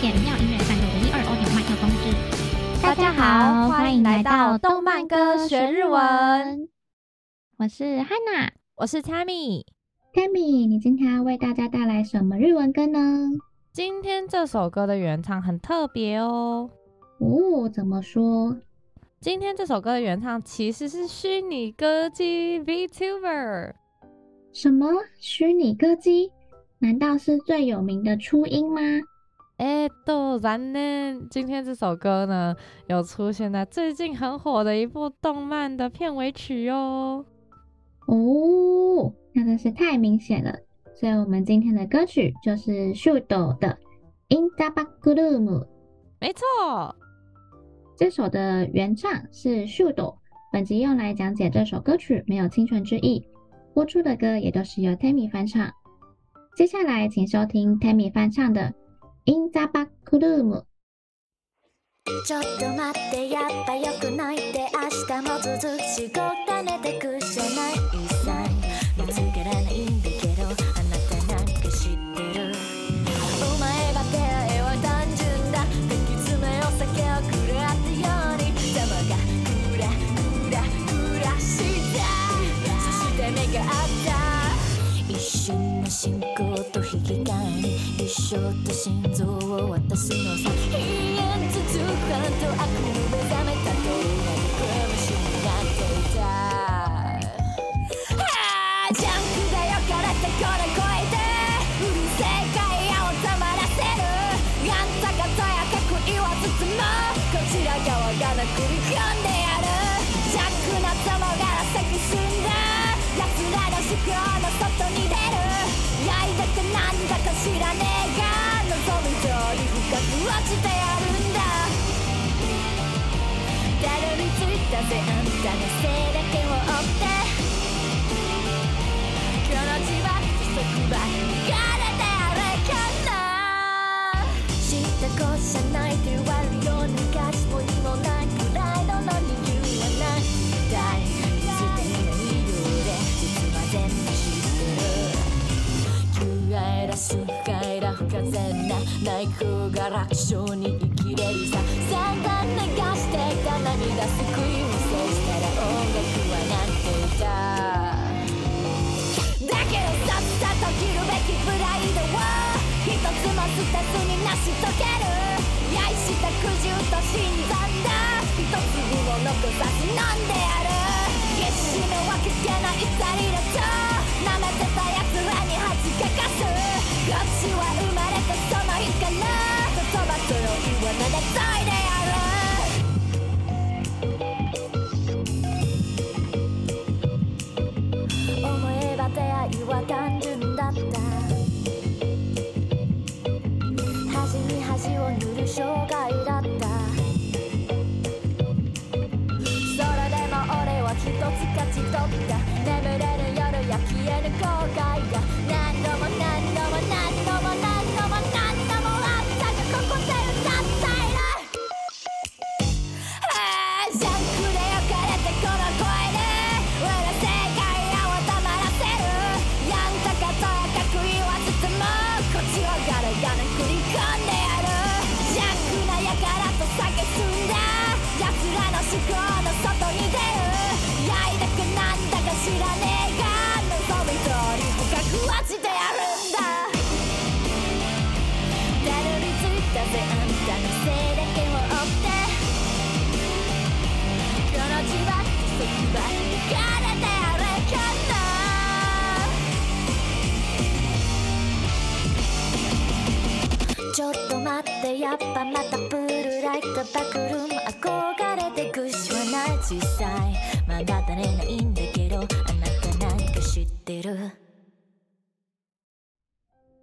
点妙音乐三六的一二欧田麦克风之。大家好，欢迎来到动漫歌学日文。我是 Hanna，我是 Tammy。Tammy，你今天要为大家带来什么日文歌呢？今天这首歌的原唱很特别哦。哦，怎么说？今天这首歌的原唱其实是虚拟歌姬 VTuber。什么虚拟歌姬？难道是最有名的初音吗？哎，豆然呢，今天这首歌呢，有出现在最近很火的一部动漫的片尾曲哦。哦，那真是太明显了，所以我们今天的歌曲就是树斗的 in the back room。没错，这首的原唱是树斗，本集用来讲解这首歌曲没有清纯之意，播出的歌也都是由 Tammy 翻唱。接下来请收听 Tammy 翻唱的。ちょっと待ってやっぱよくないって。明日も続く仕事瞬の進行と引き換えに一生と心臓を渡すのさ。永遠続くと悪夢目覚めた。あたのせいだけを追ってこの地は即からで歩くの知ったこじゃないと言わるようなもにもないの理由はないだいすでないようで実知ってる You are 世界風な内腔が楽勝に生きれるさ散々流していた涙すくい見せしたら音楽はなんていただけどさっさと切るべきプライドは一つも捨つずに成し遂げる愛した苦渋と死んだんだ一粒を残さず飲んでやる？決死のわけじゃない二人だと舐めてた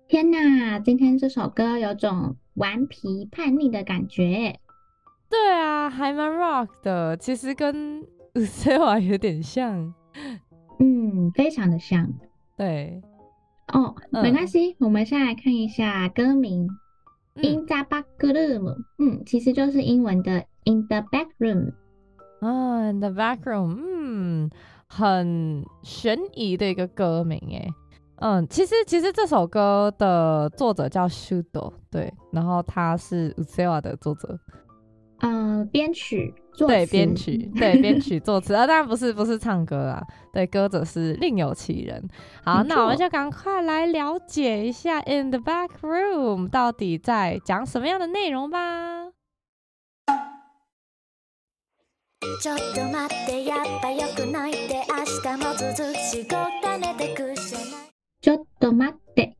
天哪，今天这首歌有种顽皮叛逆的感觉。对啊，还蛮 rock 的，其实跟 s e l a 有点像。嗯，非常的像。对。哦，没关系，我们先来看一下歌名。In the back room，嗯，其实就是英文的 In the back room。啊，In the back room，嗯，很悬疑的一个歌名诶。嗯，其实其实这首歌的作者叫 Shudo，对，然后他是 Uzewa 的作者，嗯，编曲。对编曲对编曲作词，啊，当然不是不是唱歌啦，对，歌者是另有其人。好，那我们就赶快来了解一下 In the Back Room 到底在讲什么样的内容吧。ちょっと待って、やっぱ良くないって。嗯，好，我们来看一下它最一开始的ちょっと待って，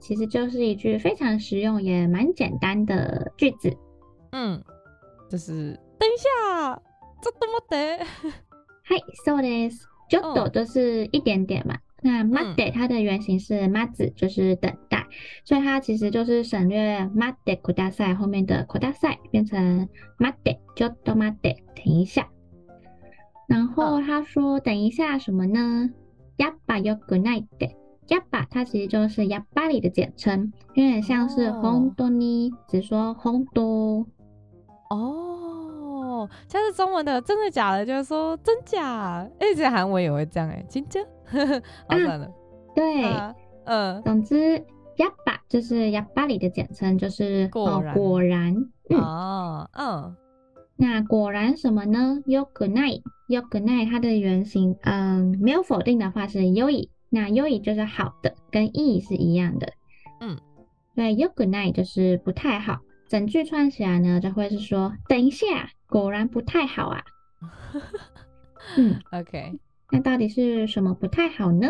其实就是一句非常实用也蛮简单的句子。嗯，就是等一下，ちょっと待って。はい、そうです。ちょっと就是一点点嘛。那待って它的原型是待つ，就是等待，所以它其实就是省略待ってください后面的ください，变成待って、ちょっと待って，等一下。然后他说等一下什么呢？ やっぱ良くないって。やっぱ它其实就是やっぱり的简称，有点像是本当に，只说本当。哦，像是中文的真的假的，就是说真假。哎，这韩文也会这样哎，真假。好算了，啊、对，嗯、呃，总之，やっぱ就是やっぱり的简称，就是果然，哦、果然，嗯、哦，嗯， 那果然什么呢？良くない，良くない，它的原型，嗯，没有否定的话是良い，那良い就是好的，跟いい是一样的，嗯，对，良くない就是不太好，整句串起来呢，就会是说，等一下，果然不太好啊，嗯，OK。那到底是什么不太好呢？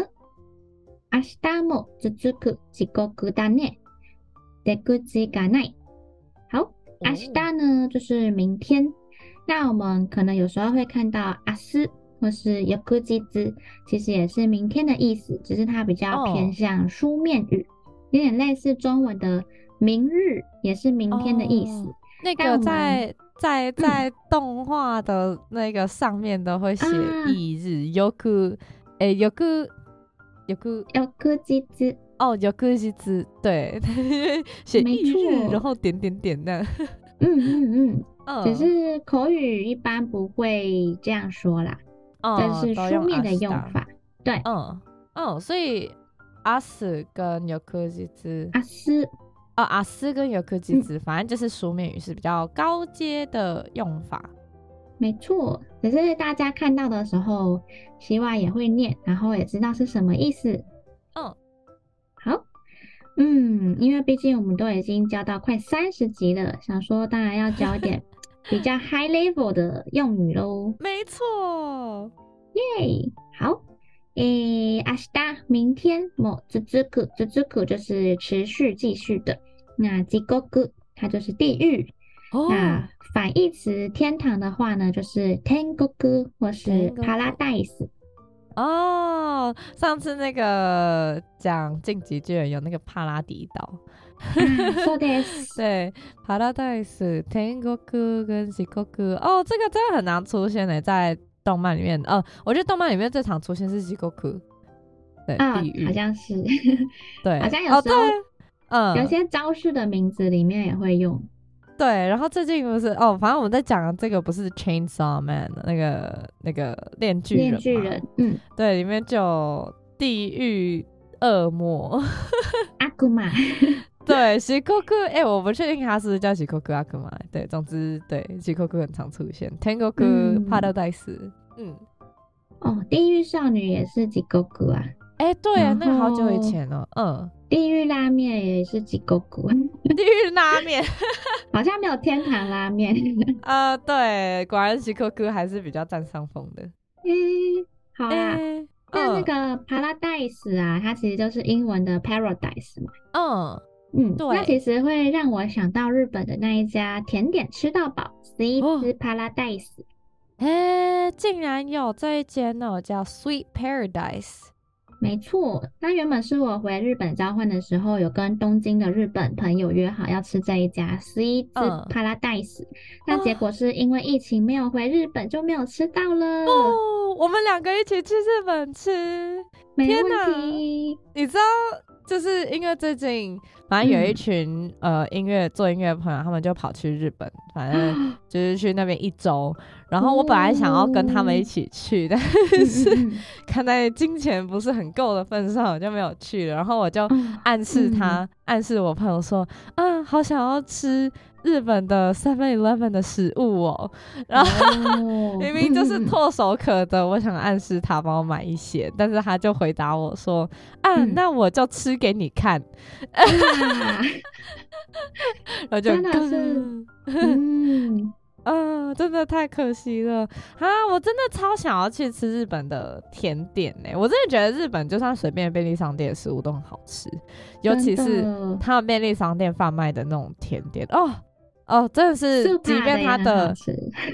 明日も続く地狱だね。出口がない。好，明日呢就是明天。 那我们可能有时候会看到阿斯或是翌日，其实也是明天的意思，只是它比较偏向书面语，有点类似中文的明日，也是明天的意思。那个在。在在动画的那个上面都会写翌日，有个诶，有个有个有个机子。哦，有个机子对，写翌日，然后点点点的，嗯嗯嗯，只是口语一般不会这样说啦，这、嗯、是书面的用法，对，嗯嗯，所以阿斯跟有个机子阿斯。哦，阿斯跟尤科技子，反正就是书面语是比较高阶的用法。嗯、没错，只是大家看到的时候，希望也会念，然后也知道是什么意思。嗯，好，嗯，因为毕竟我们都已经教到快三十集了，想说当然要教一点比较 high level 的用语喽。没错，耶，好，诶，明日明天，も続く続く就是持续继续的。那地狱它就是地狱。Oh. 那反义词天堂的话呢，就是天国或是 paradise。哦，oh, 上次那个讲进击巨人有那个帕拉迪岛。 对，paradise 天国跟地狱。哦，oh, 这个真的很难出现呢，在动漫里面。哦、oh,，我觉得动漫里面最常出现是地狱。对，地狱、oh, 好像是。对，好像有时候。Oh, 嗯，有些招式的名字里面也会用。对，然后最近不是哦，反正我们在讲这个不是 Chainsaw Man 那个那个链锯人。链锯人，嗯，对，里面就地狱恶魔 阿古玛。对，喜库库，哎，我不确定他是叫喜库库阿库玛。对，总之对，喜库库很常出现。天国帕拉戴斯，嗯，哦，地狱少女也是吉库库啊。哎，对啊，那个好久以前了，嗯。地狱拉面也是地狱，地狱拉面 好像没有天堂拉面。呃，对，果然地狱还是比较占上风的。嗯、欸，好啊。欸、那那个 paradise 啊，它其实就是英文的 paradise 嘛。嗯嗯，对。那其实会让我想到日本的那一家甜点吃到饱，Sweet Paradise。哎、欸，竟然有这一间呢，叫 Sweet Paradise。没错，那原本是我回日本交换的时候，有跟东京的日本朋友约好要吃这一家 Sweet Paradise，那结果是因为疫情没有回日本，就没有吃到了。哦，我们两个一起去日本吃，没问题。你知道就是因为最近反正有一群、嗯、呃音乐做音乐的朋友，他们就跑去日本，反正就是去那边一周。然后我本来想要跟他们一起去，哦、但是看在金钱不是很够的份上，我就没有去了。然后我就暗示他，嗯、暗示我朋友说：“啊，好想要吃日本的 Seven Eleven 的食物哦。”然后 明明就是唾手可得，我想暗示他帮我买一些，但是他就回答我说：“啊，嗯、那我就吃给你看。啊” 然后就真的是，嗯。嗯，真的太可惜了啊！我真的超想要去吃日本的甜点呢。我真的觉得日本就算随便便利商店的食物都很好吃，尤其是他们便利商店贩卖的那种甜点哦哦，真的是，即便它的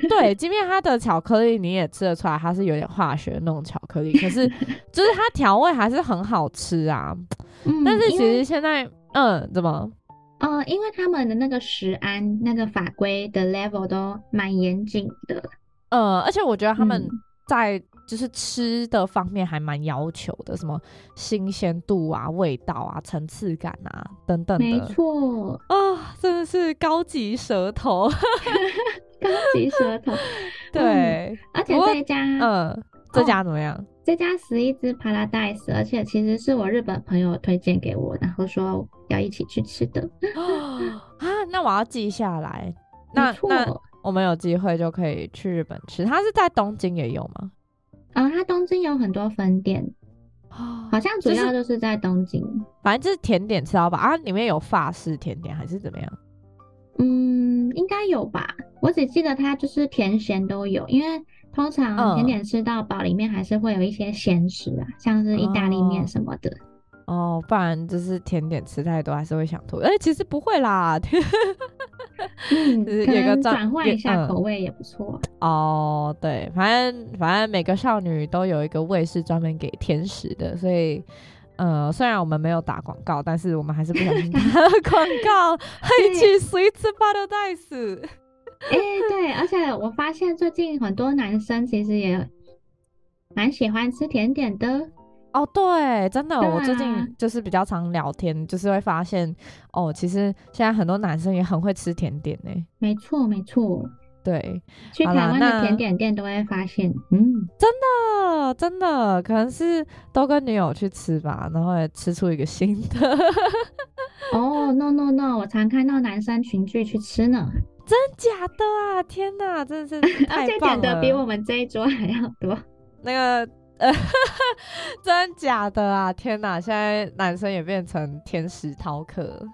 对，即便它的巧克力你也吃得出来，它是有点化学那种巧克力，可是 就是它调味还是很好吃啊。嗯，但是其实现在嗯，怎么？嗯，因为他们的那个食安那个法规的 level 都蛮严谨的，呃，而且我觉得他们在就是吃的方面还蛮要求的，嗯、什么新鲜度啊、味道啊、层次感啊等等的。没错，啊、哦，真的是高级舌头，高级舌头。对、嗯，而且这家，嗯，这家怎么样？哦这家十一只 Paradise，而且其实是我日本朋友推荐给我，然后说要一起去吃的。啊，那我要记下来。那那我们有机会就可以去日本吃。它是在东京也有吗？啊、嗯，它东京有很多分店，好像主要就是在东京。反正就是甜点吃到饱啊，里面有法式甜点还是怎么样？嗯，应该有吧。我只记得它就是甜咸都有，因为。通常甜点吃到饱，里面还是会有一些咸食啊，嗯、像是意大利面什么的哦。哦，不然就是甜点吃太多还是会想吐。哎、欸，其实不会啦，嗯，转换一下口味也不错、嗯。哦，对，反正反正每个少女都有一个胃是专门给甜食的，所以呃，虽然我们没有打广告，但是我们还是不小心打了 广告，一起 Sweet Paradise。哎、欸，对，而且我发现最近很多男生其实也蛮喜欢吃甜点的哦。对，真的，啊、我最近就是比较常聊天，就是会发现哦，其实现在很多男生也很会吃甜点呢。没错，没错，对，去台湾的甜点店都会发现，嗯，真的，真的，可能是都跟女友去吃吧，然后也吃出一个新的。哦、oh,，no no no，我常看到男生群聚去吃呢。真假的啊！天哪，真的是！而且点的比我们这一桌还要多。那个呃，真假的啊！天哪，现在男生也变成天使饕客。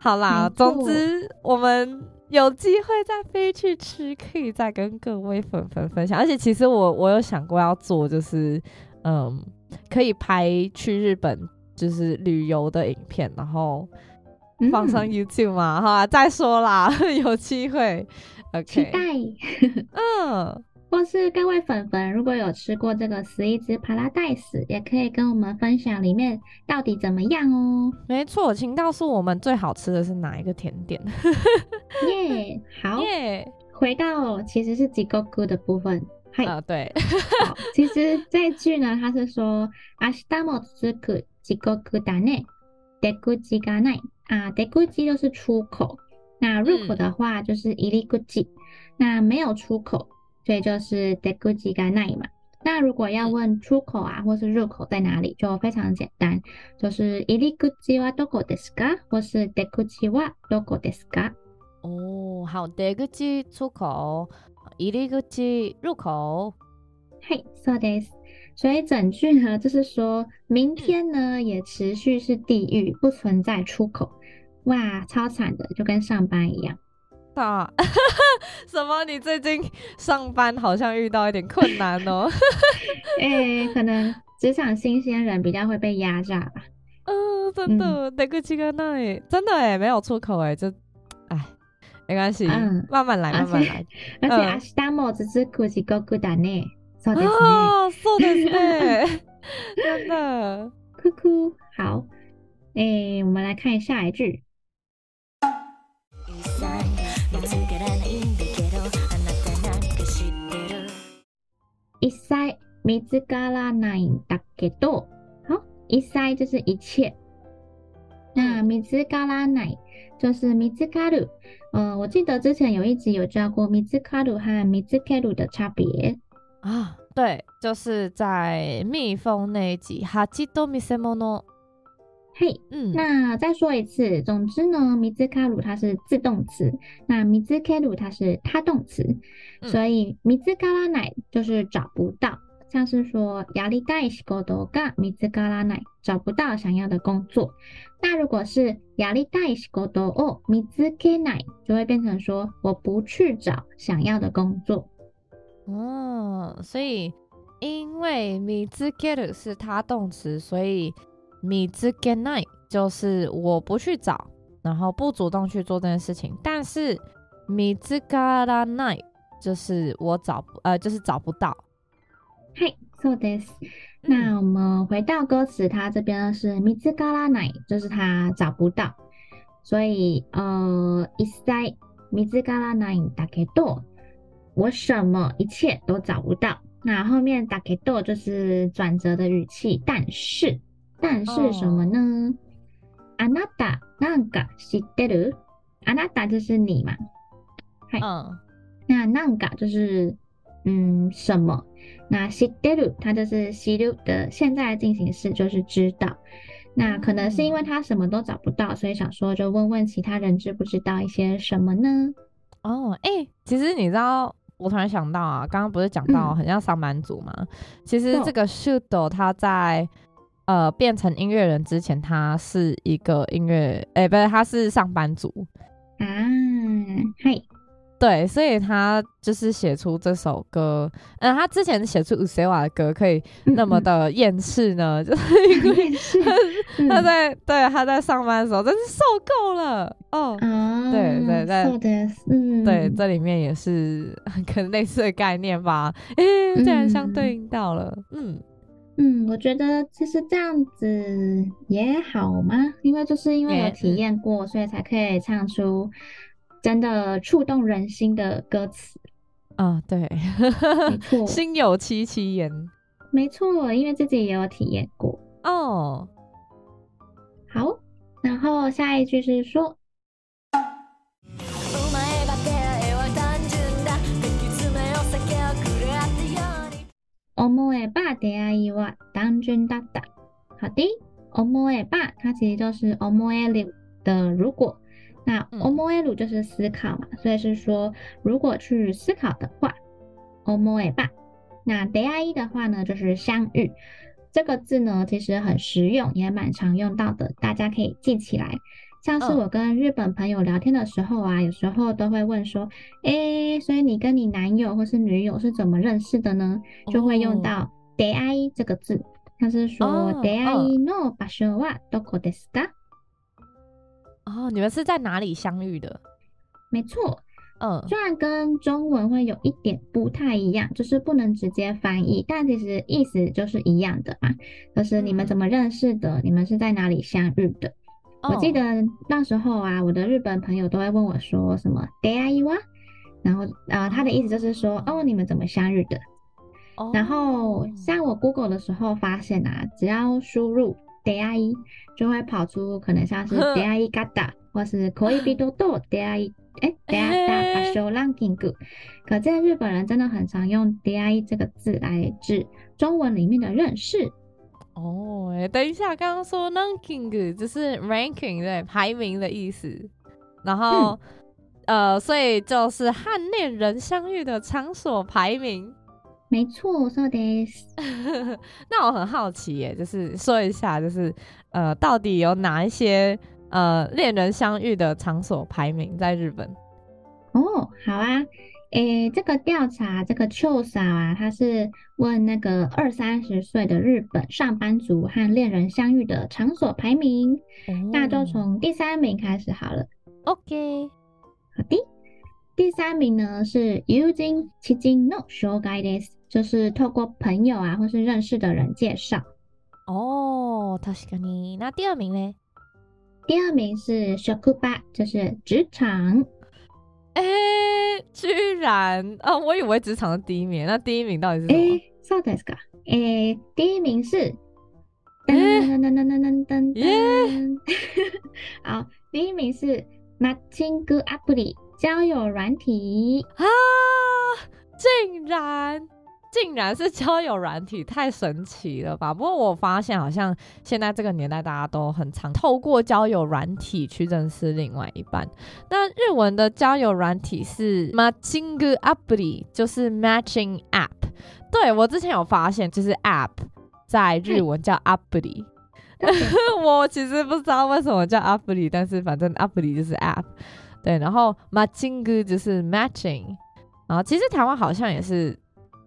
好啦，总之我们有机会再飞去吃，可以再跟各位粉粉分享。而且其实我我有想过要做，就是嗯，可以拍去日本就是旅游的影片，然后。放上 YouTube 嘛，哈、嗯，再说啦，有机会，OK，期待，嗯，或是各位粉粉如果有吃过这个十一只 Paradise，也可以跟我们分享里面到底怎么样哦。没错，请告诉我们最好吃的是哪一个甜点。耶、yeah,，好，耶、yeah.，回到其实是地狱的部分，嗨、uh,，对，其实这一句呢，它是说明日も続く地狱だね，出口がない。啊，出口就是出口，那入口的话就是入り口，那没有出口， 所以就是出口がない嘛。那如果要问出口啊，或是入口在哪里，就非常简单，就是入り口はどこですか，或是出口はどこですか。哦，好，出口出口，入り口入口。嘿，そうです。所以整句呢，就是说明天呢也持续是地狱，不存在出口。哇，超惨的，就跟上班一样。 啊，什么？你最近上班好像遇到一点困难哦？哎、欸，可能职场新鲜人比较会被压榨吧。嗯、呃，真的，那个这个那里真的哎，没有出口哎，就哎，没关系、嗯，慢慢来，慢慢来。而且明日も続く地狱だね。そうですね。哦，そうですね。真的，哭哭。好，哎、欸，我们来看下一句。 一切见つからないんだけど，好，一切就是一切， 那米兹嘎拉奶就是米兹卡鲁。呃，我记得之前有一集有教过米兹卡鲁和米兹凯鲁的差别啊。对，就是在蜜蜂那一集哈基多米塞莫诺。 嘿，嗯，那再说一次，总之呢，米兹卡鲁它是自动词，那米兹凯鲁它是他动词，嗯、所以米兹嘎拉奶就是找不到。像是说やりたい仕事が见つからない，找不到想要的工作。那如果是やりたい仕事を见つけない，就会变成说我不去找想要的工作。哦，所以因为见つける是他动词，所以 见つけない就是我不去找，然后不主动去做这件事情。但是见つからない就是我找呃就是找不到。嘿，そうです。那我们回到歌词，它这边是见つからない，就是他找不到。所以呃，一切见つからないんだけど，我什么一切都找不到。那后面だけど就是转折的语气，但是， 但是什么呢？あなたなんか知ってる？あなた就是你嘛。嗨，嗯，那なんか就是嗯什么？那知ってる，它就是知る的现在进行式，就是知道。那可能是因为他什么都找不到，所以想说就问问其他人知不知道一些什么呢？哦，哎、欸，其实你知道，我突然想到啊，刚刚不是讲到很像上班族吗？嗯、其实这个 Shudo 他在 呃变成音乐人之前，他是一个音乐，哎、欸，不是，他是上班族嗯，嗨。对，所以他就是写出这首歌。嗯，他之前写出五十瓦的歌可以那么的厌世呢，嗯、就是 因为他，他在、嗯、对他在上班的时候真是受够了哦。嗯、对对对，嗯，对，这里面也是 可能类似的概念吧。诶，竟然相对应到了。嗯嗯，我觉得其实这样子也好嘛？因为就是因为有体验过，所以才可以唱出。真的触动人心的歌词啊，对，没 错，心有戚戚焉，没错，因为自己也有体验过哦。好，然后下一句是说，思えば出会いは单纯だった。好的，思えば它其实就是思える的如果。那思える就是思考嘛，所以是说如果去思考的话，思えば。那出会い的话呢，就是相遇。这个字呢，其实很实用，也蛮常用到的，大家可以记起来。 像是我跟日本朋友聊天的时候啊，有时候都会问说，诶，所以你跟你男友或是女友是怎么认识的呢？就会用到出会い这个字，他是说出会いの场所はどこですか？哦，你们是在哪里相遇的？没错，嗯，虽然跟中文会有一点不太一样，就是不能直接翻译，但其实意思就是一样的嘛。就是你们怎么认识的？嗯、你们是在哪里相遇的？ 哦、我记得那时候啊，我的日本朋友都会问我说什么出会いは，然后呃，他的意思就是说，哦，你们怎么相遇的？哦、然后像我 Google 的时候发现啊，只要输入。出会い就会跑出可能像是出会い方或是恋人と出会い哎，出会った场所ランキング。可见日本人真的很常用出会い这个字来指中文里面的认识。 哦，哎，等一下，刚刚说ランキング就是 ranking 对排名的意思，然后、嗯、呃，所以就是和恋人相遇的场所排名。没错，そうです。那我很好奇耶，就是说一下，就是呃，到底有哪一些呃恋人相遇的场所排名在日本？哦，好啊， 诶，这个调查，这个调查啊，他是问那个二三十岁的日本上班族和恋人相遇的场所排名，哦、那就从第三名开始好了。OK，好的，第三名呢是友人、知人の绍介です。就是透过朋友啊，或是认识的人介绍。哦，确かに。那第二名呢？第二名是职场，就是职场。 哎、欸，居然啊、哦！我以为职场是第一名，那第一名到底是什么？哎、欸，そうですか。哎，第一名是 噔噔噔噔噔噔噔。好，第一名是マッチングアプリ交友软体啊，竟然。 竟然是交友软体，太神奇了吧！不过我发现，好像现在这个年代，大家都很常透过交友软体去认识另外一半。那日文的交友软体是マッチングアプリ，就是 matching app。对，我之前有发现，就是 app 在日文叫アプリ。我其实不知道为什么叫アプリ，但是反正アプリ就是 app。对，然后マッチング就是 matching。然后其实台湾好像也是。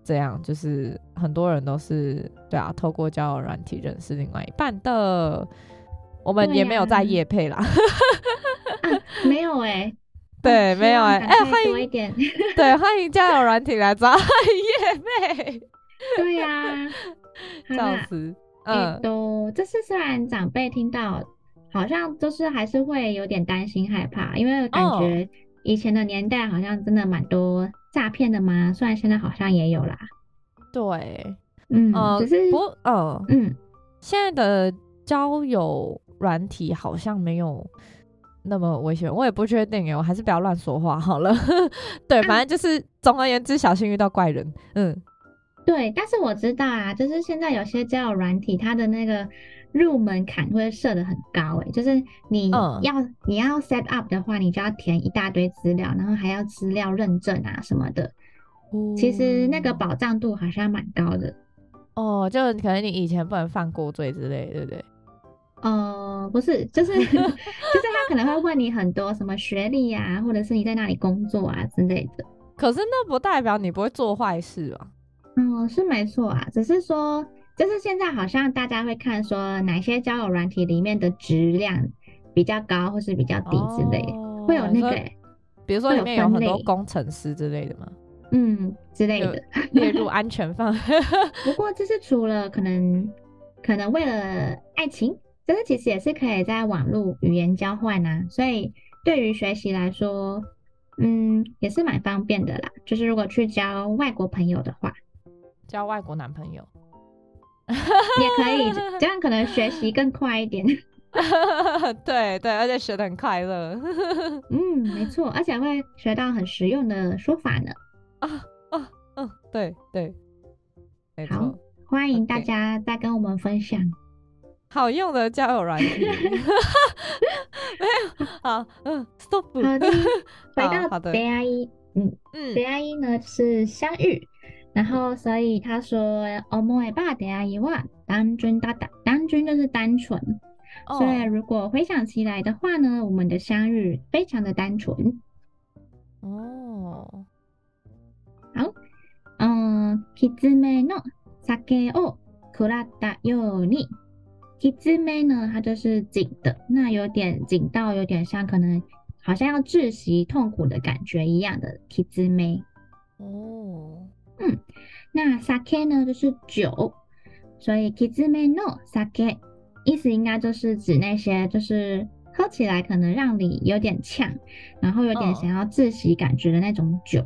这样就是很多人都是对啊，透过交友软体认识另外一半的。我们也没有在夜配啦，啊啊、没有哎、欸，对，啊、没有哎、欸，哎，欢迎一点，对，欢迎交友软体来找 业配。对呀、啊，笑死，嗯，都这是虽然长辈听到，好像就是还是会有点担心害怕，因为感觉以前的年代好像真的蛮多。诈骗的吗？虽然现在好像也有啦。对，嗯，呃、只是不，呃，嗯，现在的交友软体好像没有那么危险，我也不确定，我还是不要乱说话好了。对，反正就是、啊、总而言之，小心遇到怪人。嗯，对，但是我知道啊，就是现在有些交友软体，它的那个。入门槛会设的很高诶，就是你要、嗯、你要 set up 的话，你就要填一大堆资料，然后还要资料认证啊什么的。嗯、其实那个保障度好像蛮高的。哦，就可能你以前不能犯过罪之类，对不对？哦、呃，不是，就是 就是他可能会问你很多什么学历呀、啊，或者是你在哪里工作啊之类的。可是那不代表你不会做坏事啊。嗯，是没错啊，只是说。就是现在好像大家会看说哪些交友软体里面的质量比较高，或是比较低之类的，哦、会有那个、欸，比如说里面有很多工程师之类的吗？嗯，之类的列入安全范围。不过就是除了可能可能为了爱情，这是其实也是可以在网络语言交换啊，所以对于学习来说，嗯，也是蛮方便的啦。就是如果去交外国朋友的话，交外国男朋友。也可以，这样可能学习更快一点。对对，而且学的很快乐。嗯，没错，而且会学到很实用的说法呢。啊啊嗯，对对，没错。好，欢迎大家再跟我们分享好用的交友软件。没有，好，嗯，stop。好的，回到出会い，嗯嗯，出会い呢是相遇。然后，所以他说，思えば出会いは单纯だった，单纯就是单纯。Oh. 所以如果回想起来的话呢，我们的相遇非常的单纯。哦，oh. 好，嗯，きつめの酒をくらったように，きつめ呢，它就是紧的，那有点紧到有点像可能好像要窒息痛苦的感觉一样的きつめ。哦。Oh. 嗯，那 sake 呢就是酒，所以 kizme no sake 意思应该就是指那些就是喝起来可能让你有点呛，然后有点想要窒息感觉的那种酒。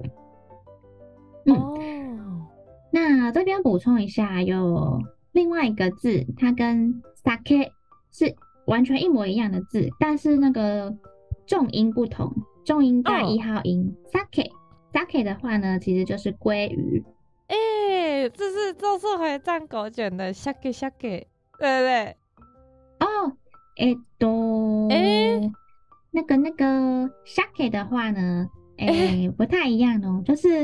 哦、嗯，那这边补充一下，有另外一个字，它跟 sake 是完全一模一样的字，但是那个重音不同，重音在一号音 sake。Sake 的话呢，其实就是鲑鱼。哎、欸，这是咒术回战狗卷的 Sake Sake，对不对？哦，哎，都，哎，那个那个 Sake 的话呢，哎、欸，不太一样哦，就是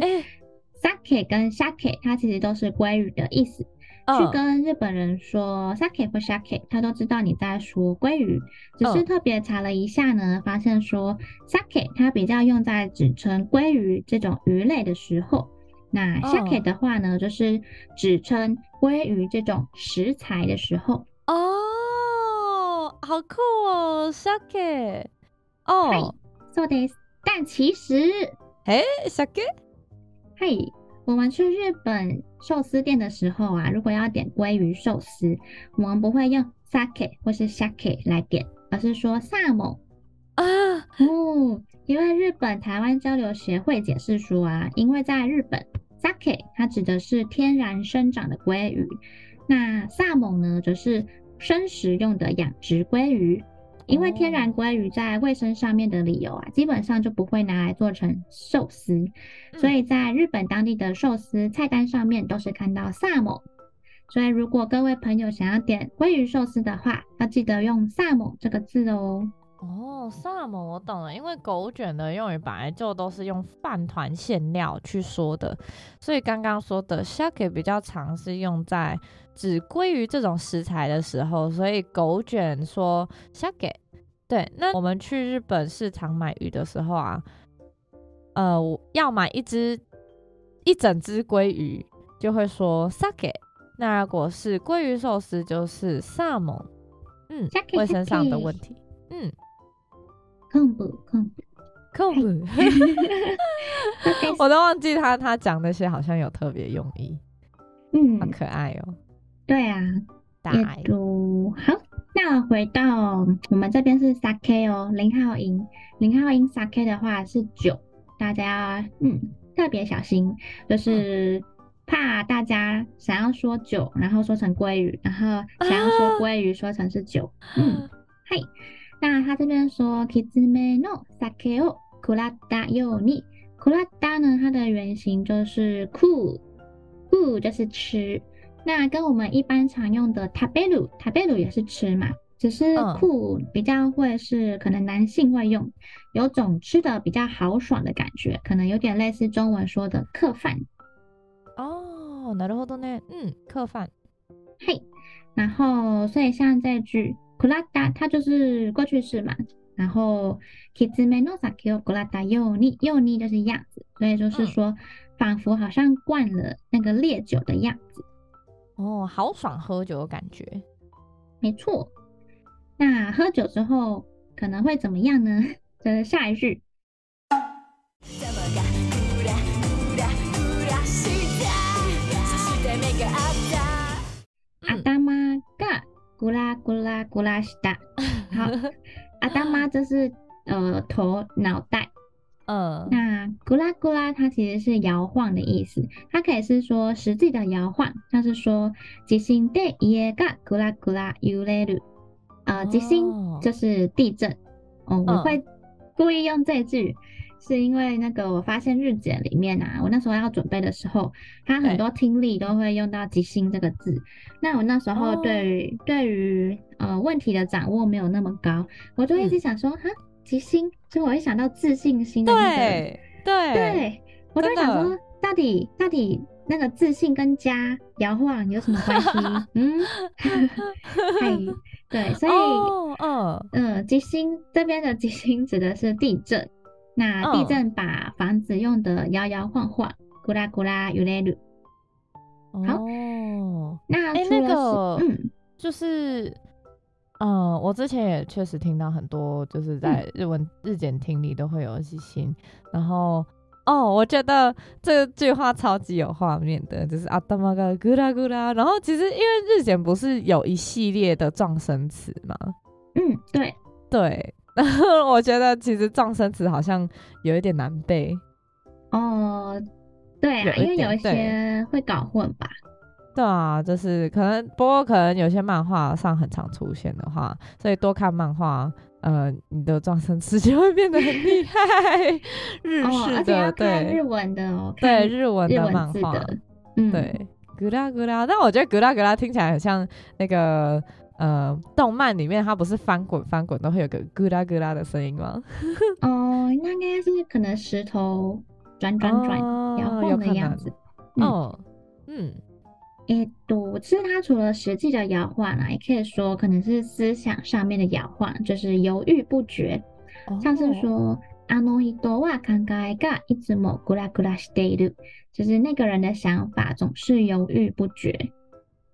Sake 跟 Shake，它其实都是鲑鱼的意思。去跟日本人说 sake 或 shake，他都知道你在说鲑鱼。只是特别查了一下呢，发现说 sake 它比较用在指称鲑鱼这种鱼类的时候，那 shake 的话呢，就是指称鲑鱼这种食材的时候。哦，好酷哦，shake。哦，そうです。但其实，哎，shake，嘿。 我们去日本寿司店的时候啊，如果要点鲑鱼寿司，我们不会用 sake 或是 shake 来点，而是说萨蒙啊。哦，因为日本台湾交流协会解释说啊，因为在日本 sake 它指的是天然生长的鲑鱼，那萨蒙呢则是生食用的养殖鲑鱼。因为天然鲑鱼在卫生上面的理由啊，基本上就不会拿来做成寿司，所以在日本当地的寿司菜单上面都是看到萨摩。所以如果各位朋友想要点鲑鱼寿司的话，要记得用萨摩这个字哦。哦，萨蒙我懂了，因为狗卷的用语本来就都是用饭团馅料去说的，所以刚刚说的 shake 比较常是用在指鲑鱼这种食材的时候，所以狗卷说 shake。对，那我们去日本市场买鱼的时候啊，呃，要买一只一整只鲑鱼，就会说 sake。那如果是鲑鱼寿司，就是萨蒙。嗯，卫生上的问题。嗯。控不控不控不，我都忘记他他讲那些好像有特别用意，嗯，好可爱哦、喔。对啊，大爱。好。那回到我们这边是 sake 哦，零号音，零号音 sake 的话是酒，大家嗯特别小心，就是怕大家想要说酒，然后说成鲑鱼，然后想要说鲑鱼说成是酒，嗯，嗨。那他这边说 “kizume no sake o kuratta you ni kuratta” 呢，它的原型就是 “ku”，“ku” 就是吃。那跟我们一般常用的 “taberu”，“taberu” 也是吃嘛，只是 “ku” 比较会是可能男性会用，有种吃的比较豪爽的感觉，可能有点类似中文说的客饭。哦，なるほどね，嗯，客饭。嘿，然后所以像这句。 クラダ，它就是过去式嘛，然后キツメの酒をクラダように，ように就是样子，所以就是说，仿佛好像灌了那个烈酒的样子。哦，豪爽喝酒的感觉。没错。那喝酒之后可能会怎么样呢？这是下一句。 咕啦咕啦咕啦西达，好，阿达妈就是呃头脑袋，嗯，那咕啦咕啦它其实是摇晃的意思，它可以是说实际的摇晃，像是说地震で家が咕啦咕啦揺れる，呃，地震就是地震，哦，我会故意用这句。 是因为那个我发现日检里面啊，我那时候要准备的时候，它很多听力都会用到“即兴”这个字。那我那时候对于、哦、对于呃问题的掌握没有那么高，我就一直想说哈，即兴，所以我会想到自信心的那个。对对对，我就想说到底到底那个自信跟家摇晃有什么关系？嗯，嘿，对，所以嗯嗯，即兴这边的即兴指的是地震。那地震把房子用的摇摇晃晃，咕啦咕啦揺れる。好，哦、那哎、欸，那个，嗯，就是，嗯、呃，我之前也确实听到很多，就是在日文、嗯、日检听力都会有即兴。然后，哦，我觉得这句话超级有画面的，就是头が咕啦咕啦。然后，其实因为日检不是有一系列的状声词吗？嗯，对，对。 然后我觉得其实状声词好像有一点难背哦，对啊，因为有一些会搞混吧。对啊，就是可能，不过可能有些漫画上很常出现的话，所以多看漫画，呃，你的撞声词 就会变得很厉害。日式的，哦、对，日文的哦，对，日文的漫画，嗯，对，咕啦咕啦。但我觉得咕啦咕啦听起来很像那个。呃，动漫里面它不是翻滚翻滚都会有个咕啦咕啦的声音吗？哦，那应该是可能石头转转转摇晃的样子。哦，嗯，诶，对，其实它除了实际的摇晃啊，也可以说可能是思想上面的摇晃，就是犹豫不决。哦、像是说，あの人は考えがいつもぐらぐらしている，就是那个人的想法总是犹豫不决。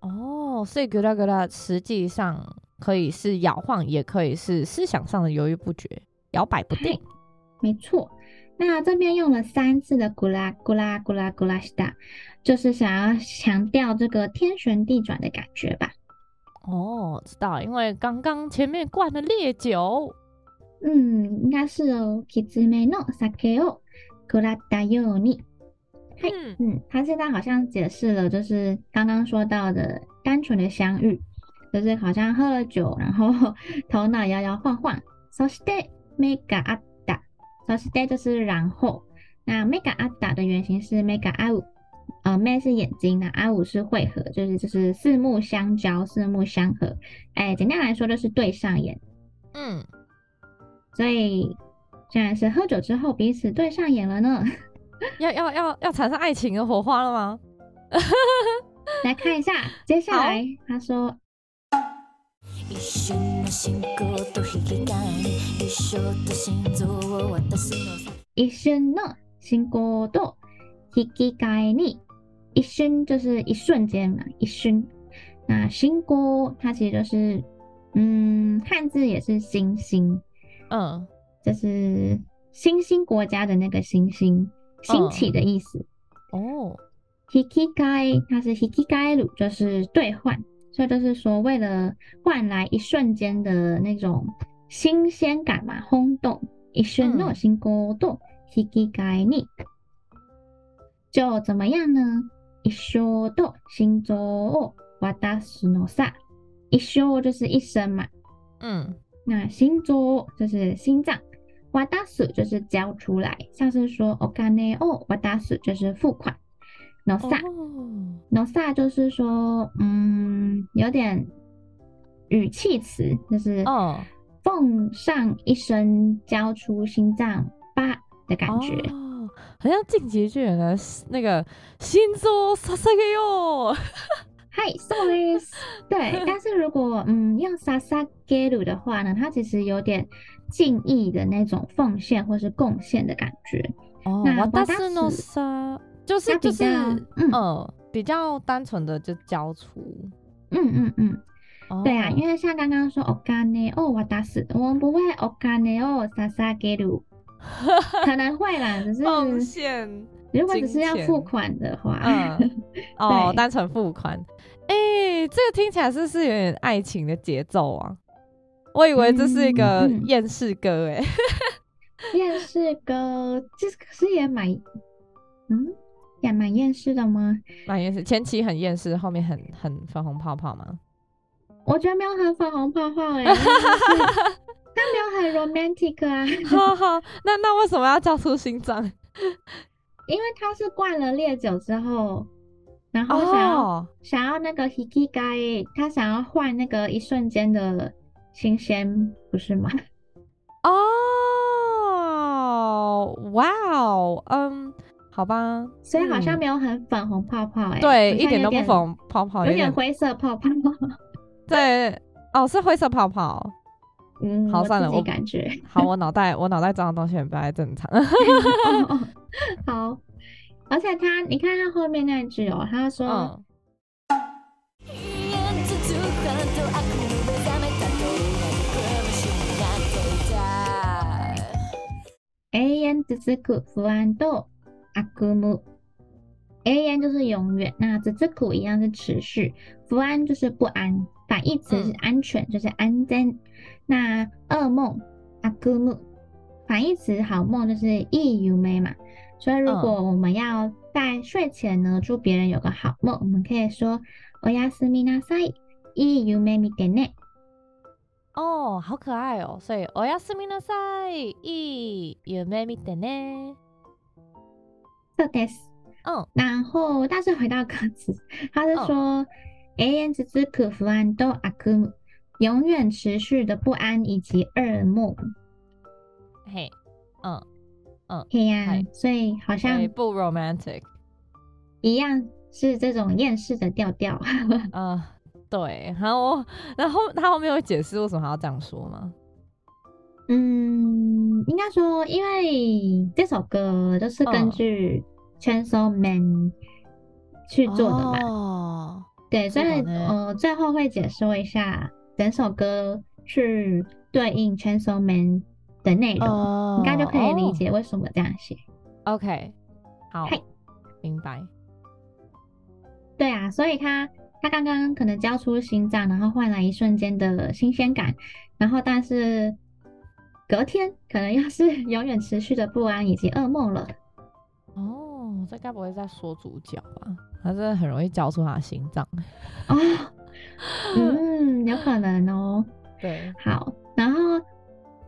哦，所以咕啦咕啦实际上可以是摇晃，也可以是思想上的犹豫不决、摇摆不定。没错，那这边用了三次的咕啦咕啦咕啦咕啦西达，就是想要强调这个天旋地转的感觉吧？哦，知道，因为刚刚前面灌了烈酒。嗯，应该是哦。きつめの酒をくらったように。 嗯，他现在好像解释了，就是刚刚说到的单纯的相遇， 就是好像喝了酒，然后头脑摇摇晃晃。そして目が合った。そして就是然后。那目が合った的原型是目が合う，呃，目是眼睛，那合う是会合，就是就是四目相交，四目相合。哎，简单来说就是对上眼。嗯，所以现在是喝酒之后彼此对上眼了呢。 要要要要产生爱情的火花了吗？来看一下，接下来他说。一瞬の心行と引き换えに一生と心臓を渡すの一瞬の心行と引き换えに一瞬就是一瞬间嘛，一瞬。那心行它其实就是，嗯，汉字也是星星，嗯，就是星星国家的那个星星， 兴起的意思。哦，引き换え它是引き换える，就是兑换。所以就是说，为了换来一瞬间的那种新鲜感嘛，轰动，一瞬の心行と引き换えに，就怎么样呢？一生と心臓を渡すのさ，一生就是一生嘛，嗯，那心臓就是心脏， 渡す就是交出来，像是说お金を渡す就是付款。no sa，no sa 就是说，嗯，有点语气词，就是奉上一生，交出心脏吧的感觉，哦，好像进击巨人的那个心臓捧げよ。嗨，so is 对，但是如果嗯用捧げる的话呢，它其实有点 敬意的那种奉献或是贡献的感觉。哦，那渡すのさ。就是就是嗯、呃，比较单纯的就交出，嗯嗯嗯，哦、对啊，因为像刚刚说お金を渡す，我们不会お金を捧げる，可能会啦，只是奉献。如果只是要付款的话，嗯，哦，单纯付款，哎、欸，这个听起来是不是有点爱情的节奏啊？ 我以为这是一个 厌世歌、欸，哎、嗯，厌、嗯、世歌，这可是也蛮，嗯。也蛮厌世的吗？蛮厌世，前期很厌世，后面很很粉红泡泡吗？我觉得没有很粉红泡泡哎、欸，他 没有很 romantic 啊。好好，那那为什么要叫出心脏？因为他是灌了烈酒之后，然后想要、oh. 想要那个 hikigai，他想要换那个一瞬间的新鲜，不是吗？哦，哇哦，嗯。好吧，所以好像没有很粉红泡泡对，一点都不粉红泡泡，有点灰色泡泡。对，哦，是灰色泡泡。嗯，好，算了，我感觉好，我脑袋我脑袋装的东西很不太正常。哦哦。好，而且他，你看他后面那句哦，他说。嗯永远続く不安と悪梦，永远就是永远，那続く一样是持续，不安就是不安，反义词是安全，嗯、就是安全。那噩梦悪梦，反义词好梦就是いい梦嘛。所以如果我们要在睡前呢，祝别人有个好梦，我们可以说おやすみなさい、いい梦见てね。 哦，好可爱哦！所以おやすみなさい、いい梦见てね。そうです。嗯，然后但是回到歌词，他是说永远続く不安と悪梦，永远持续的不安以及噩梦。嘿，嗯嗯，嘿呀，所以好像不 romantic，一样是这种厌世的调调。嗯。 对，然后，然后他后面有解释为什么还要这样说吗？嗯，应该说，因为这首歌就是根据《Chainsaw Man》去做的嘛。哦，对，所以呃，最后会解说一下整首歌去对应《Chainsaw Man》的内容，哦，应该就可以理解为什么这样写。OK，好，明白。对啊，所以他。他刚刚可能交出心脏，然后换来一瞬间的新鲜感，然后但是隔天可能又是永远持续的不安以及噩梦了。哦，这该不会在说主角吧？他真的很容易交出他的心脏。哦， 嗯，有可能哦。对，好，然后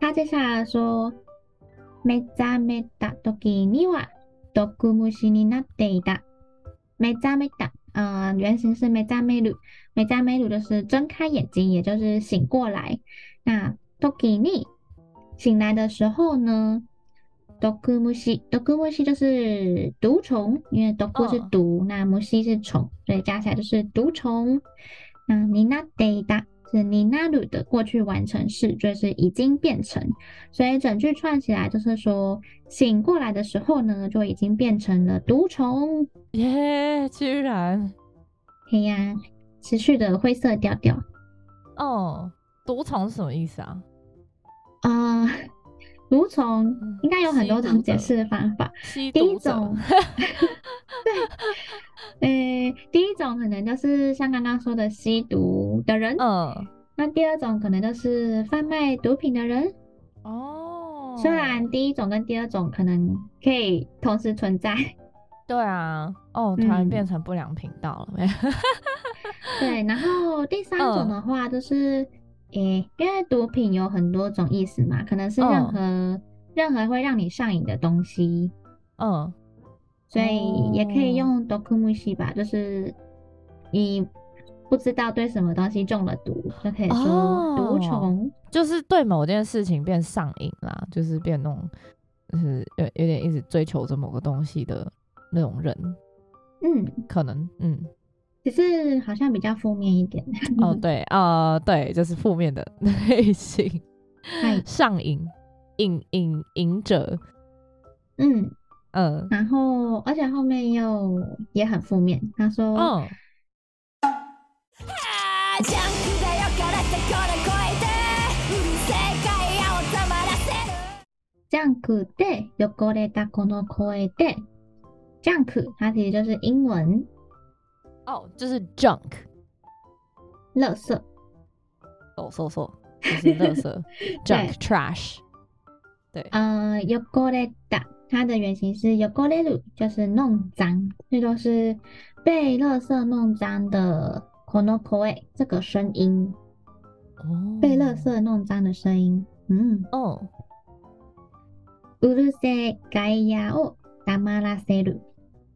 他接下来说，目覚めた时には毒虫になっていた。目覚めた， 呃，原型是目覚める，目覚める就是睁开眼睛，也就是醒过来。那时に醒来的时候呢？毒虫，毒虫就是毒虫，因为毒是毒，哦、那虫是虫，所以加起来就是毒虫。那になっていた 是になる的过去完成式，就是已经变成，所以整句串起来就是说，醒过来的时候呢，就已经变成了毒虫。耶，居然！嘿呀，持续的灰色调调。哦，毒虫是什么意思啊？啊、呃。毒虫应该有很多种解释的方法。第一种，对，呃，第一种可能就是像刚刚说的吸毒 的人，嗯，那第二种可能就是贩卖毒品的人。哦，虽然第一种跟第二种可能可以同时存在。对啊，哦，突然变成不良频道了。嗯、对，然后第三种的话就是。诶、欸，因为毒品有很多种意思嘛，可能是任何、嗯、任何会让你上瘾的东西，嗯，所以也可以用毒虫吧，就是你不知道对什么东西中了毒，就可以说毒虫、哦，就是对某件事情变上瘾啦，就是变那种，就是有有点一直追求着某个东西的那种人，嗯，可能，嗯。只是好像比较负面一点。哦，对，呃，对，就是负面的类型，上瘾，瘾瘾瘾者，嗯。嗯，呃、然后而且后面又也很负面，他说，哦，ジャンクで汚れたこの声で，ジャンク它其实就是英文。哦，oh, 就是 junk，垃圾，哦，错错，就是垃圾，junk trash，对，呃，汚れた，它的原型是汚れる，就是弄脏，这都是被垃圾弄脏的 この声，这个声音，哦，oh. 被垃圾弄脏的声音，嗯，哦，うるせえ外野を黙らせる。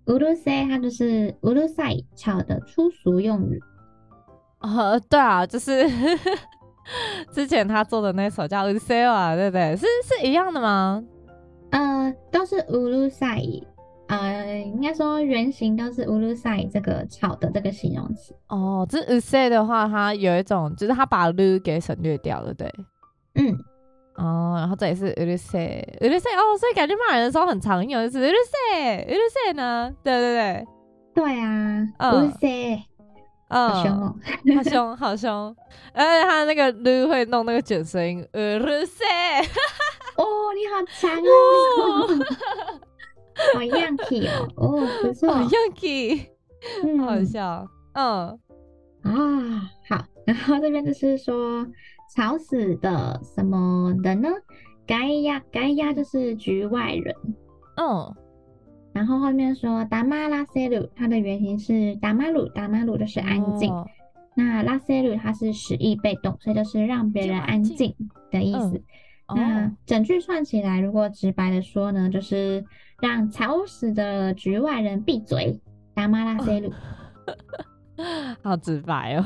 うるせえ，它就是うるさい，吵的粗俗用语。呃，对啊，就是之前他做的那首叫うるせえ啊，对不对？是是一样的吗？呃，都是うるさい， 呃，应该说原型都是うるさい这个吵的这个形容词。哦，这うるせえ的话，它有一种就是它把る给省略掉了，对？嗯。哦，然后这里是うるせえ，うるせえ哦，所以感觉骂人的时候很常用，就是うるせえ，うるせえ呢？对对对，对啊，うるせえ，嗯，好凶哦，好凶，好凶，而且他那个る会弄那个卷舌音，うるせえ，哦，你好强哦， 好样气哦，哦，不错，好样气，嗯，好笑，嗯，啊，好，然后这边就是说。吵死的什么的呢？该呀，该呀，就是局外人。嗯，然后后面说达马拉塞鲁，它的原型是达马鲁，达马鲁就是安静。哦、那拉塞鲁它是使役被动，所以就是让别人安静的意思。嗯、那整句算起来，如果直白的说呢，就是让吵死的局外人闭嘴。达马拉塞鲁，好直白哦。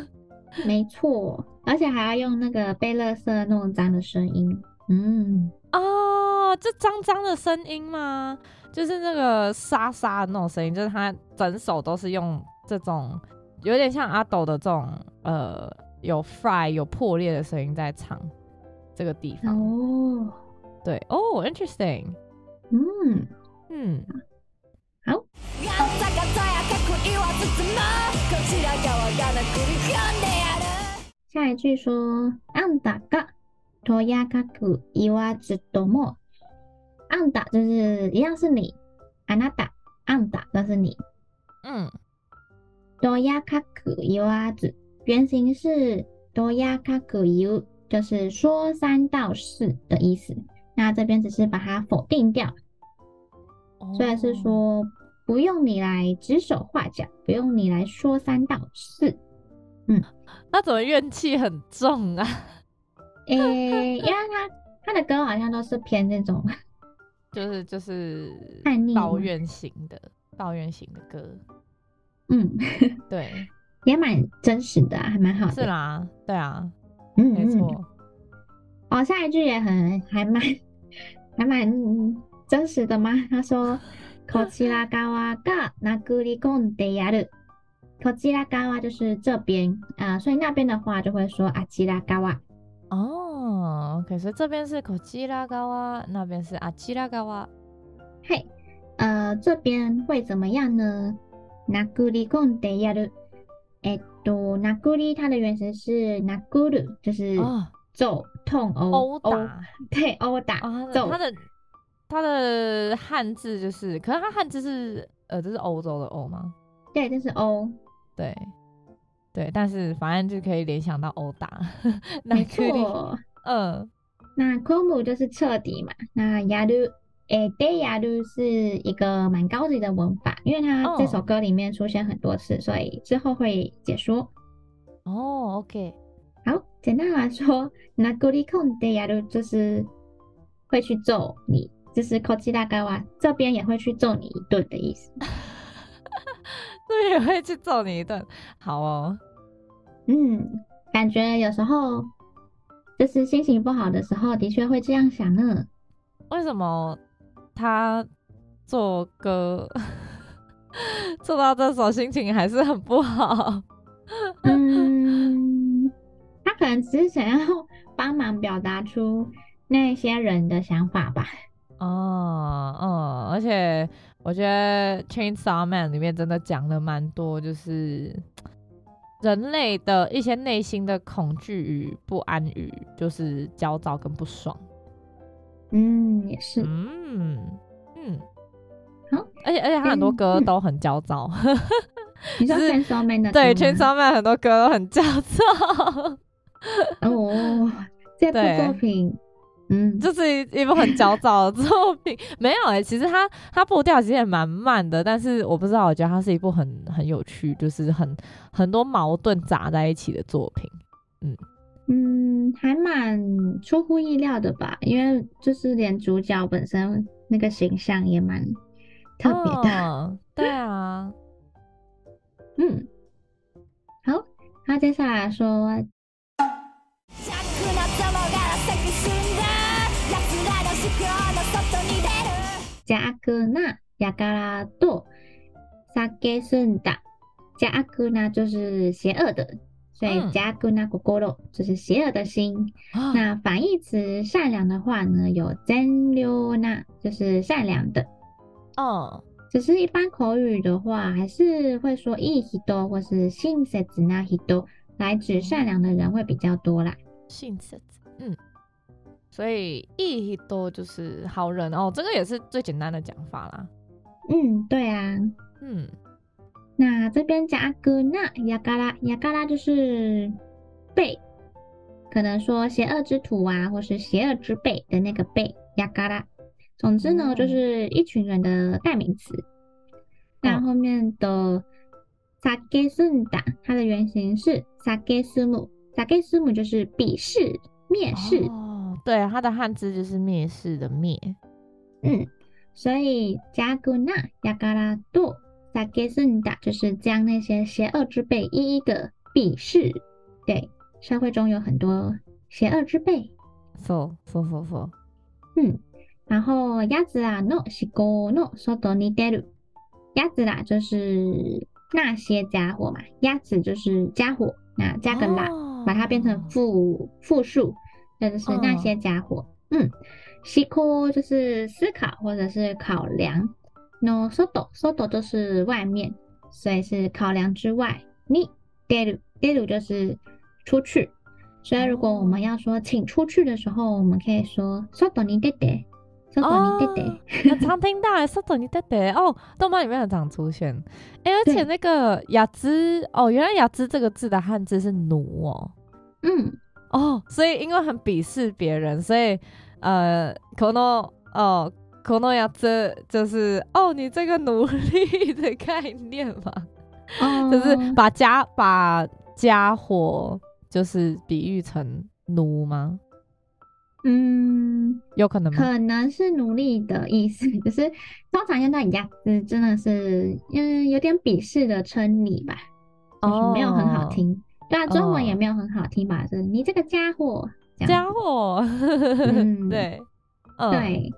没错，而且还要用那个被垃圾弄脏的声音，嗯，哦，这脏脏的声音吗？就是那个沙沙的那种声音，就是他整首都是用这种有点像阿斗的这种呃有 fry 有破裂的声音在唱这个地方哦，对哦，interesting，嗯嗯，好。下一句说，あんたがとやかく言わずとも，あんた就是一样是你，あなた，あんた那是你，嗯，とやかく言わず，原型是とやかく言う，就是说三道四的意思。 那这边只是把它否定掉，虽然是说不用你来指手画脚，不用你来说三道四。嗯，那怎么怨气很重啊？诶、欸，因为他他的歌好像都是偏那种，就是就是叛逆、抱怨型的抱怨型的歌。嗯，对，也蛮真实的、啊，还蛮好的。是啦，对啊，嗯，没错。哦，下一句也很还蛮还蛮真实的吗？他说。こちら侧が殴り込んでやる。こちら侧就是这边啊、呃，所以那边的话就会说あちら侧。哦，OK，所以这边是こちら侧，那边是あちら侧。嘿，呃，这边会怎么样呢？殴り込んでやる。えっと，殴り它的原型是殴る，就是 揍、痛、殴、殴打，对，殴打，揍、哦。它的汉字就是，可是它汉字是，呃，这是欧洲的欧吗？对，这是欧。对，对，但是反正就可以联想到殴打。没错。嗯，那コム就是彻底嘛。那やる，诶，でやる是一个蛮高级的文法，因为它这首歌里面出现很多次，所以之后会解说。哦，OK。 好，简单来说，殴り込んでやる就是会去揍你。就是こちら侧这边也会去揍你一顿的意思，这边也会去揍你一顿。好哦，嗯，感觉有时候就是心情不好的时候，的确会这样想呢。为什么他做歌做到这首心情还是很不好？嗯， 他可能只是想要 帮忙表达出那些人的想法吧。哦，嗯，而且我觉得《Chainsaw Man》里面真的讲了蛮多，就是 人类的一些内心的恐惧与不安与就是焦躁跟不爽。嗯，也是。嗯嗯，好，而且而且他很多歌都很焦躁。你说《Chainsaw Man》的？对，《Chainsaw Man》很多歌都很焦躁。哦，这部作品。嗯，这是一一部很焦躁的 作品，没有哎、欸，其实它它步调其实也蛮慢的，但是我不知道，我觉得它是一部很很有趣，就是很很多矛盾杂在一起的作品。嗯嗯，还蛮出乎意料的吧，因为就是连主角本身那个形象也蛮特别的。哦、对啊，嗯，好，那接下来说。邪悪な辈と叫んだ。邪恶な就是邪恶的，所以邪悪な心就是邪恶的心。嗯、那反义词善良的话呢，有善良な就是善良的。哦，只是一般口语的话，还是会说いい人或是亲切な人来指善良的人会比较多啦。亲切，嗯。 所以いい人就是好人哦，这个也是最简单的讲法啦。嗯，对啊，嗯，那这边邪悪な辈，辈就是辈，可能说邪恶之徒啊，或是邪恶之辈的那个辈，辈。总之呢，嗯、就是一群人的代名词。那、嗯、后面的さげすんだ，它的原型是さげすむ，さげすむ就是鄙视、蔑视。哦 对，它的汉字就是蔑视的蔑，嗯，所以邪悪な辈と叫すんだ就是将那些邪恶之辈一一的鄙视。对，社会中有很多邪恶之辈。そうそうそうそう。嗯，然后やつらの思考の外に出る，やつら就是那些家伙嘛，やつ就是家伙，那加个啦，哦、把它变成复复数。 就是那些家伙，嗯，思考就是思考或者是考量，no soto soto 就是外面，所以是考量之外。你 deru deru 就是出去，所以如果我们要说请出去的时候，我们可以说 soto ni dete dete。很常听到 soto ni dete 哦，动漫里面很常出现。哎、欸，而且那个雅兹哦，原来雅兹这个字的汉字是奴哦，嗯。哦，所以因为很鄙视别人，所以呃，可能哦，可能要这就是哦，你这个奴隶的概念嘛，哦，就是把家把家伙就是比喻成奴吗？嗯，有可能吗？可能是奴隶的意思，就是通常用到鸭子真的是嗯有点鄙视的称你吧，就是没有很好听。Oh. 对啊，中文也没有很好听吧？是、oh. 你这个家伙，家伙，嗯，对，对，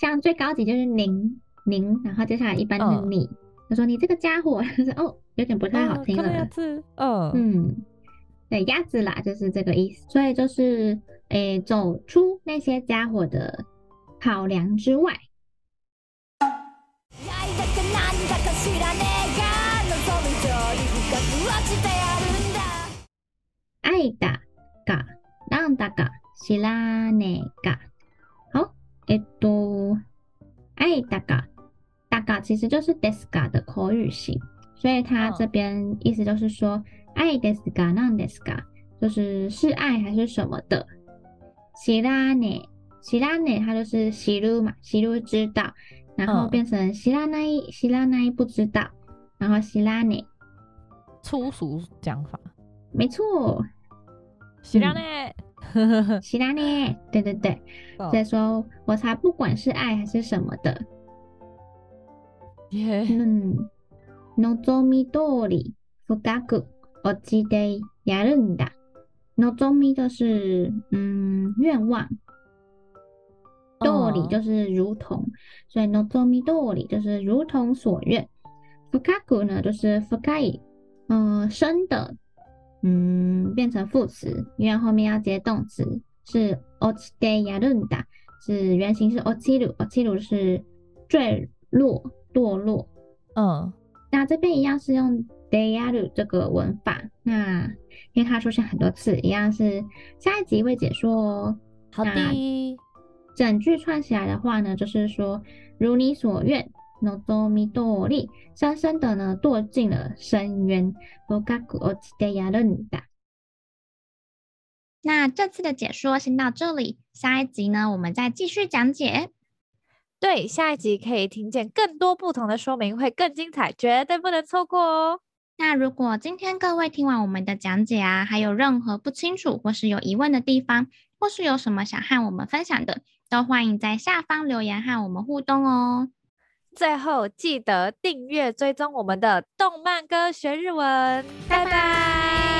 像最高级就是您您，然后接下来一般就是你，他、oh. 说你这个家伙，是哦，有点不太好听了，嗯、oh. 嗯，对，鸭子啦，就是这个意思，所以就是。诶，走出那些家伙的考量之外。爱だか、なんだか、知らねえか。好，えっと，爱だか、だか其实就是ですか的口语型，所以它这边意思就是说，爱ですか、なんですか，就是是爱还是什么的。知らねえ，知らねえ，它就是知る嘛，知る知道，然后变成知らない，知らない不知道，然后知らねえ，粗俗讲法， 没错，知らねえ，知らねえ，对对对，所以说我才不管是爱还是什么的，耶，嗯，望み通り深く落ちてやるんだ。望み就是嗯愿望，通り就是如同，所以望み通り就是如同所愿。深く呢就是深い，嗯深的， 嗯变成副词，因为后面要接动词，是落ちてやるんだ，是原型是落ちる，落ちる是坠落堕落，嗯，那这边一样是用。でやる这个文法，那因为它出现很多次，一样是下一集会解说哦。好的，整句串起来的话呢，就是说如你所愿， 望み通り，深深的呢堕进了深渊。深く落ちてやるんだ。那这次的解说先到这里，下一集呢，我们再继续讲解。对，下一集可以听见更多不同的说明，会更精彩，绝对不能错过哦。那如果今天各位听完我们的讲解啊，还有任何不清楚或是有疑问的地方，或是有什么想和我们分享的，都欢迎在下方留言和我们互动哦。 最后记得订阅追踪我们的动漫歌学日文，拜拜。拜拜。